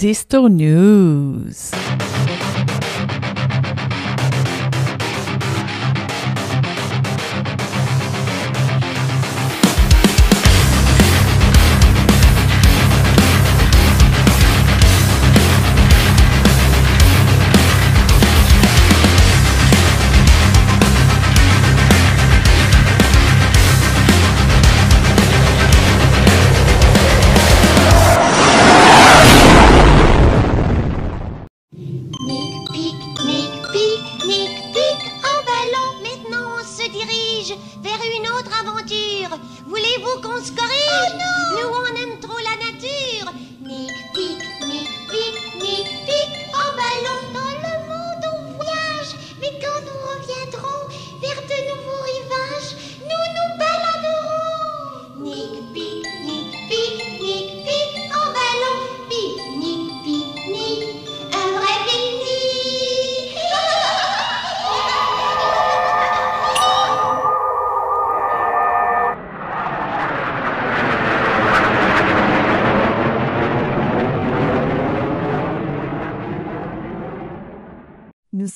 Disto News.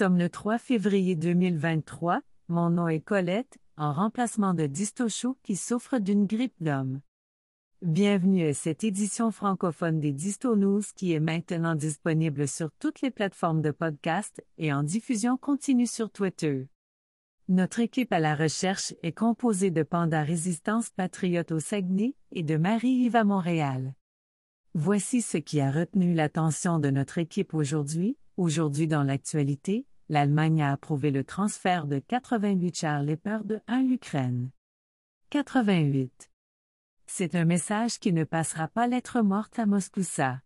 Sommes le 3 février 2023. Mon nom est Colette, en remplacement de Distochou qui souffre d'une grippe d'homme. Bienvenue à cette édition francophone des Disto News qui est maintenant disponible sur toutes les plateformes de podcast et en diffusion continue sur Twitter. Notre équipe à la recherche est composée de Panda Résistance Patriote au Saguenay et de Marie-Yves à Montréal. Voici ce qui a retenu l'attention de notre équipe aujourd'hui. Aujourd'hui dans l'actualité, l'Allemagne a approuvé le transfert de 88 chars Leopard 1 à l'Ukraine. 88. C'est un message qui ne passera pas lettre morte à Moscoussa.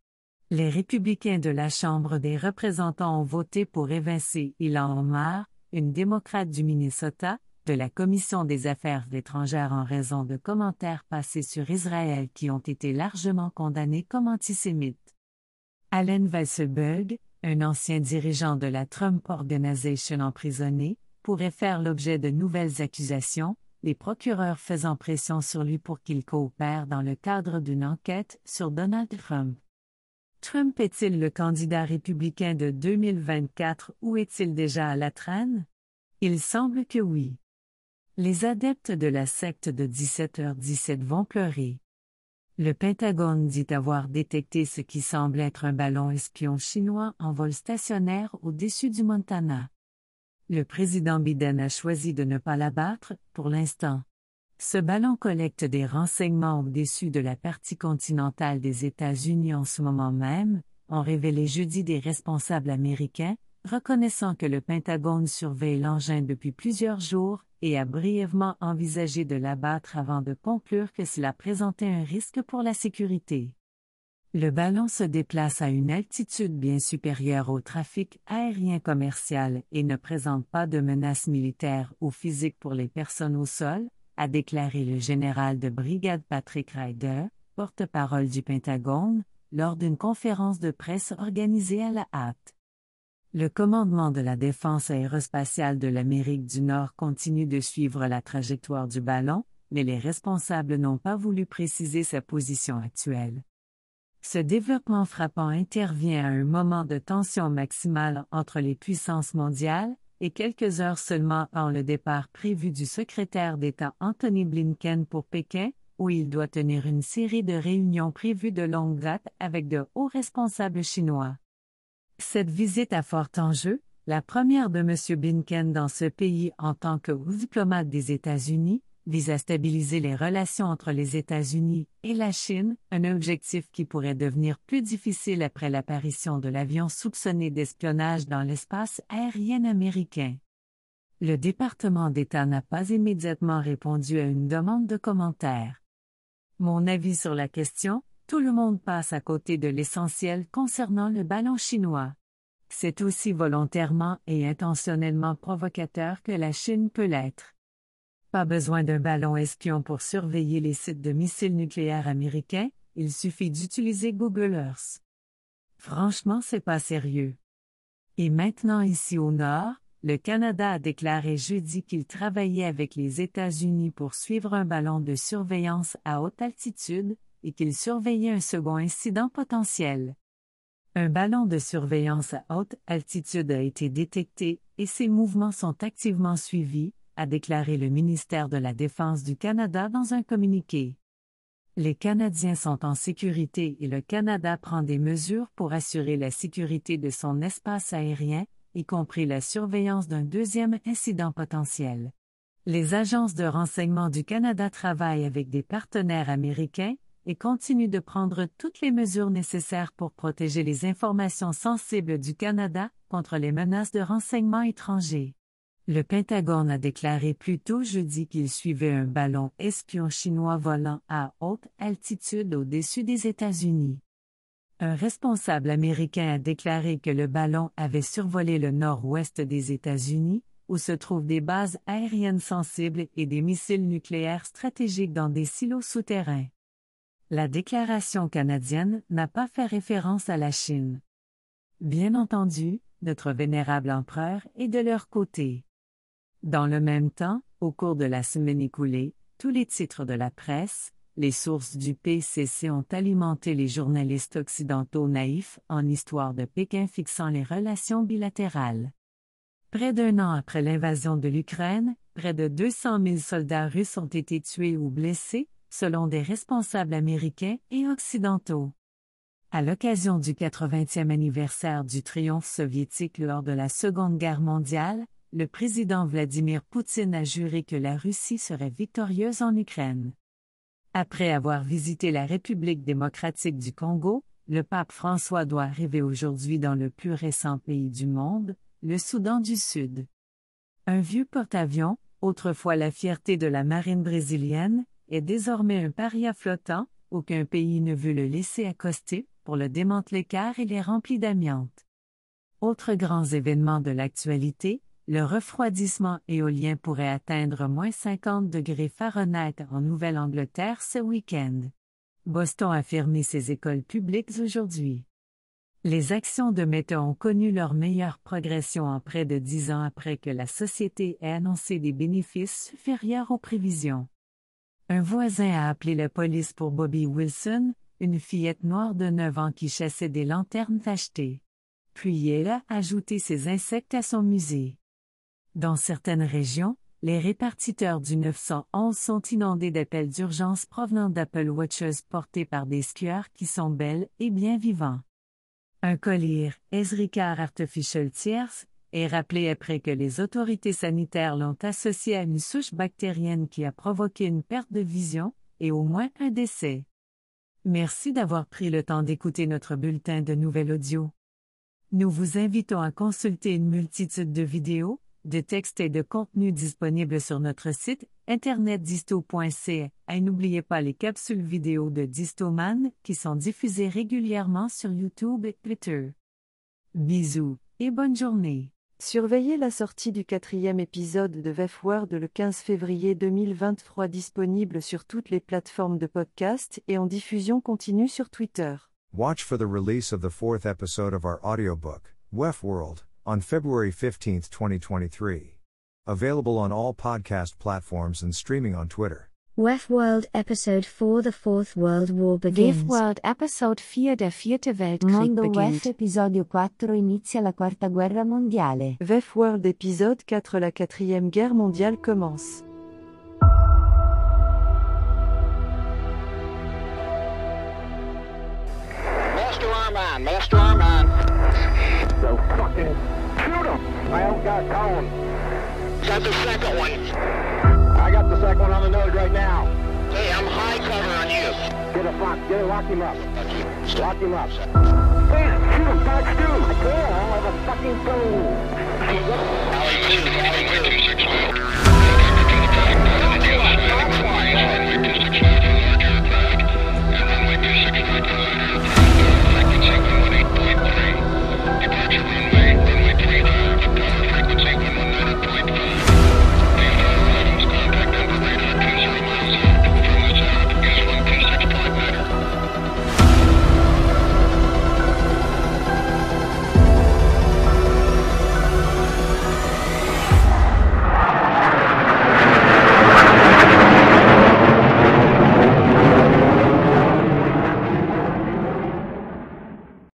Les républicains de la Chambre des représentants ont voté pour évincer Ilan Omar, une démocrate du Minnesota, de la Commission des Affaires étrangères en raison de commentaires passés sur Israël qui ont été largement condamnés comme antisémites. Allen Weisselberg, un ancien dirigeant de la Trump Organization emprisonné, pourrait faire l'objet de nouvelles accusations, les procureurs faisant pression sur lui pour qu'il coopère dans le cadre d'une enquête sur Donald Trump. Trump est-il le candidat républicain de 2024 ou est-il déjà à la traîne? Il semble que oui. Les adeptes de la secte de 17h17 vont pleurer. Le Pentagone dit avoir détecté ce qui semble être un ballon espion chinois en vol stationnaire au-dessus du Montana. Le président Biden a choisi de ne pas l'abattre, pour l'instant. Ce ballon collecte des renseignements au-dessus de la partie continentale des États-Unis en ce moment même, ont révélé jeudi des responsables américains, reconnaissant que le Pentagone surveille l'engin depuis plusieurs jours et a brièvement envisagé de l'abattre avant de conclure que cela présentait un risque pour la sécurité. Le ballon se déplace à une altitude bien supérieure au trafic aérien commercial et ne présente pas de menace militaire ou physique pour les personnes au sol, a déclaré le général de brigade Patrick Ryder, porte-parole du Pentagone, lors d'une conférence de presse organisée à la hâte. Le commandement de la défense aérospatiale de l'Amérique du Nord continue de suivre la trajectoire du ballon, mais les responsables n'ont pas voulu préciser sa position actuelle. Ce développement frappant intervient à un moment de tension maximale entre les puissances mondiales, et quelques heures seulement avant le départ prévu du secrétaire d'État Anthony Blinken pour Pékin, où il doit tenir une série de réunions prévues de longue date avec de hauts responsables chinois. Cette visite à fort enjeu, la première de M. Blinken dans ce pays en tant que diplomate des États-Unis, vise à stabiliser les relations entre les États-Unis et la Chine, un objectif qui pourrait devenir plus difficile après l'apparition de l'avion soupçonné d'espionnage dans l'espace aérien américain. Le département d'État n'a pas immédiatement répondu à une demande de commentaire. Mon avis sur la question, tout le monde passe à côté de l'essentiel concernant le ballon chinois. C'est aussi volontairement et intentionnellement provocateur que la Chine peut l'être. Pas besoin d'un ballon espion pour surveiller les sites de missiles nucléaires américains, il suffit d'utiliser Google Earth. Franchement, c'est pas sérieux. Et maintenant ici au nord, Le Canada a déclaré jeudi qu'il travaillait avec les États-Unis pour suivre un ballon de surveillance à haute altitude et qu'il surveillait un second incident potentiel. Un ballon de surveillance à haute altitude a été détecté et ses mouvements sont activement suivis, a déclaré le ministère de la Défense du Canada dans un communiqué. Les Canadiens sont en sécurité et le Canada prend des mesures pour assurer la sécurité de son espace aérien, y compris la surveillance d'un deuxième incident potentiel. Les agences de renseignement du Canada travaillent avec des partenaires américains et continuent de prendre toutes les mesures nécessaires pour protéger les informations sensibles du Canada contre les menaces de renseignement étrangers. Le Pentagone a déclaré plus tôt jeudi qu'il suivait un ballon espion chinois volant à haute altitude au-dessus des États-Unis. Un responsable américain a déclaré que le ballon avait survolé le nord-ouest des États-Unis, où se trouvent des bases aériennes sensibles et des missiles nucléaires stratégiques dans des silos souterrains. La déclaration canadienne n'a pas fait référence à la Chine. Bien entendu, notre vénérable empereur est de leur côté. Dans le même temps, au cours de la semaine écoulée, tous les titres de la presse, les sources du PCC ont alimenté les journalistes occidentaux naïfs en histoire de Pékin fixant les relations bilatérales. Près d'un an après l'invasion de l'Ukraine, près de 200 000 soldats russes ont été tués ou blessés, selon des responsables américains et occidentaux. À l'occasion du 80e anniversaire du triomphe soviétique lors de la Seconde Guerre mondiale, le président Vladimir Poutine a juré que la Russie serait victorieuse en Ukraine. Après avoir visité la République démocratique du Congo, le pape François doit arriver aujourd'hui dans le plus récent pays du monde, le Soudan du Sud. Un vieux porte-avions, autrefois la fierté de la marine brésilienne, est désormais un paria flottant, aucun pays ne veut le laisser accoster, pour le démanteler car il est rempli d'amiante. Autres grands événements de l'actualité, le refroidissement éolien pourrait atteindre moins 50 degrés Fahrenheit en Nouvelle-Angleterre ce week-end. Boston a fermé ses écoles publiques aujourd'hui. Les actions de Meta ont connu leur meilleure progression en près de dix ans après que la société ait annoncé des bénéfices supérieurs aux prévisions. Un voisin a appelé la police pour Bobby Wilson, une fillette noire de 9 ans qui chassait des lanternes tachetées. Puis elle a ajouté ses insectes à son musée. Dans certaines régions, les répartiteurs du 911 sont inondés d'appels d'urgence provenant d'Apple Watches portés par des skieurs qui sont belles et bien vivants. Un collier, Esricard Artificial Tears, est rappelé après que les autorités sanitaires l'ont associé à une souche bactérienne qui a provoqué une perte de vision et au moins un décès. Merci d'avoir pris le temps d'écouter notre bulletin de nouvelles audio. Nous vous invitons à consulter une multitude de vidéos, de textes et de contenus disponibles sur notre site internet disto.ca et n'oubliez pas les capsules vidéo de Distoman qui sont diffusées régulièrement sur YouTube et Twitter. Bisous et bonne journée. Surveillez la sortie du quatrième épisode de World le 15 février 2023 disponible sur toutes les plateformes de podcast et en diffusion continue sur Twitter. Watch for the release of the fourth episode of our audiobook, Wef World, on February 15, 2023. Available on all podcast platforms and streaming on Twitter. Wef World Episode 4 The Fourth World War begins. Wef World Episode 4 Der vierte Weltkrieg Mondo beginnt. Wef Episodio 4 Inizia la quarta guerra mondiale. VEF World épisode 4 La quatrième guerre mondiale commence. Master arm on, master arm on. So fucking shoot him! I don't got cone. Got the second one? I got the second one on the nose right now. Hey, I'm high cover on you. Get a fuck, get a lock him up. Lock him up. Please, shoot him, Fox 2. I can't, I have a fucking phone. Alley 2, alley 2.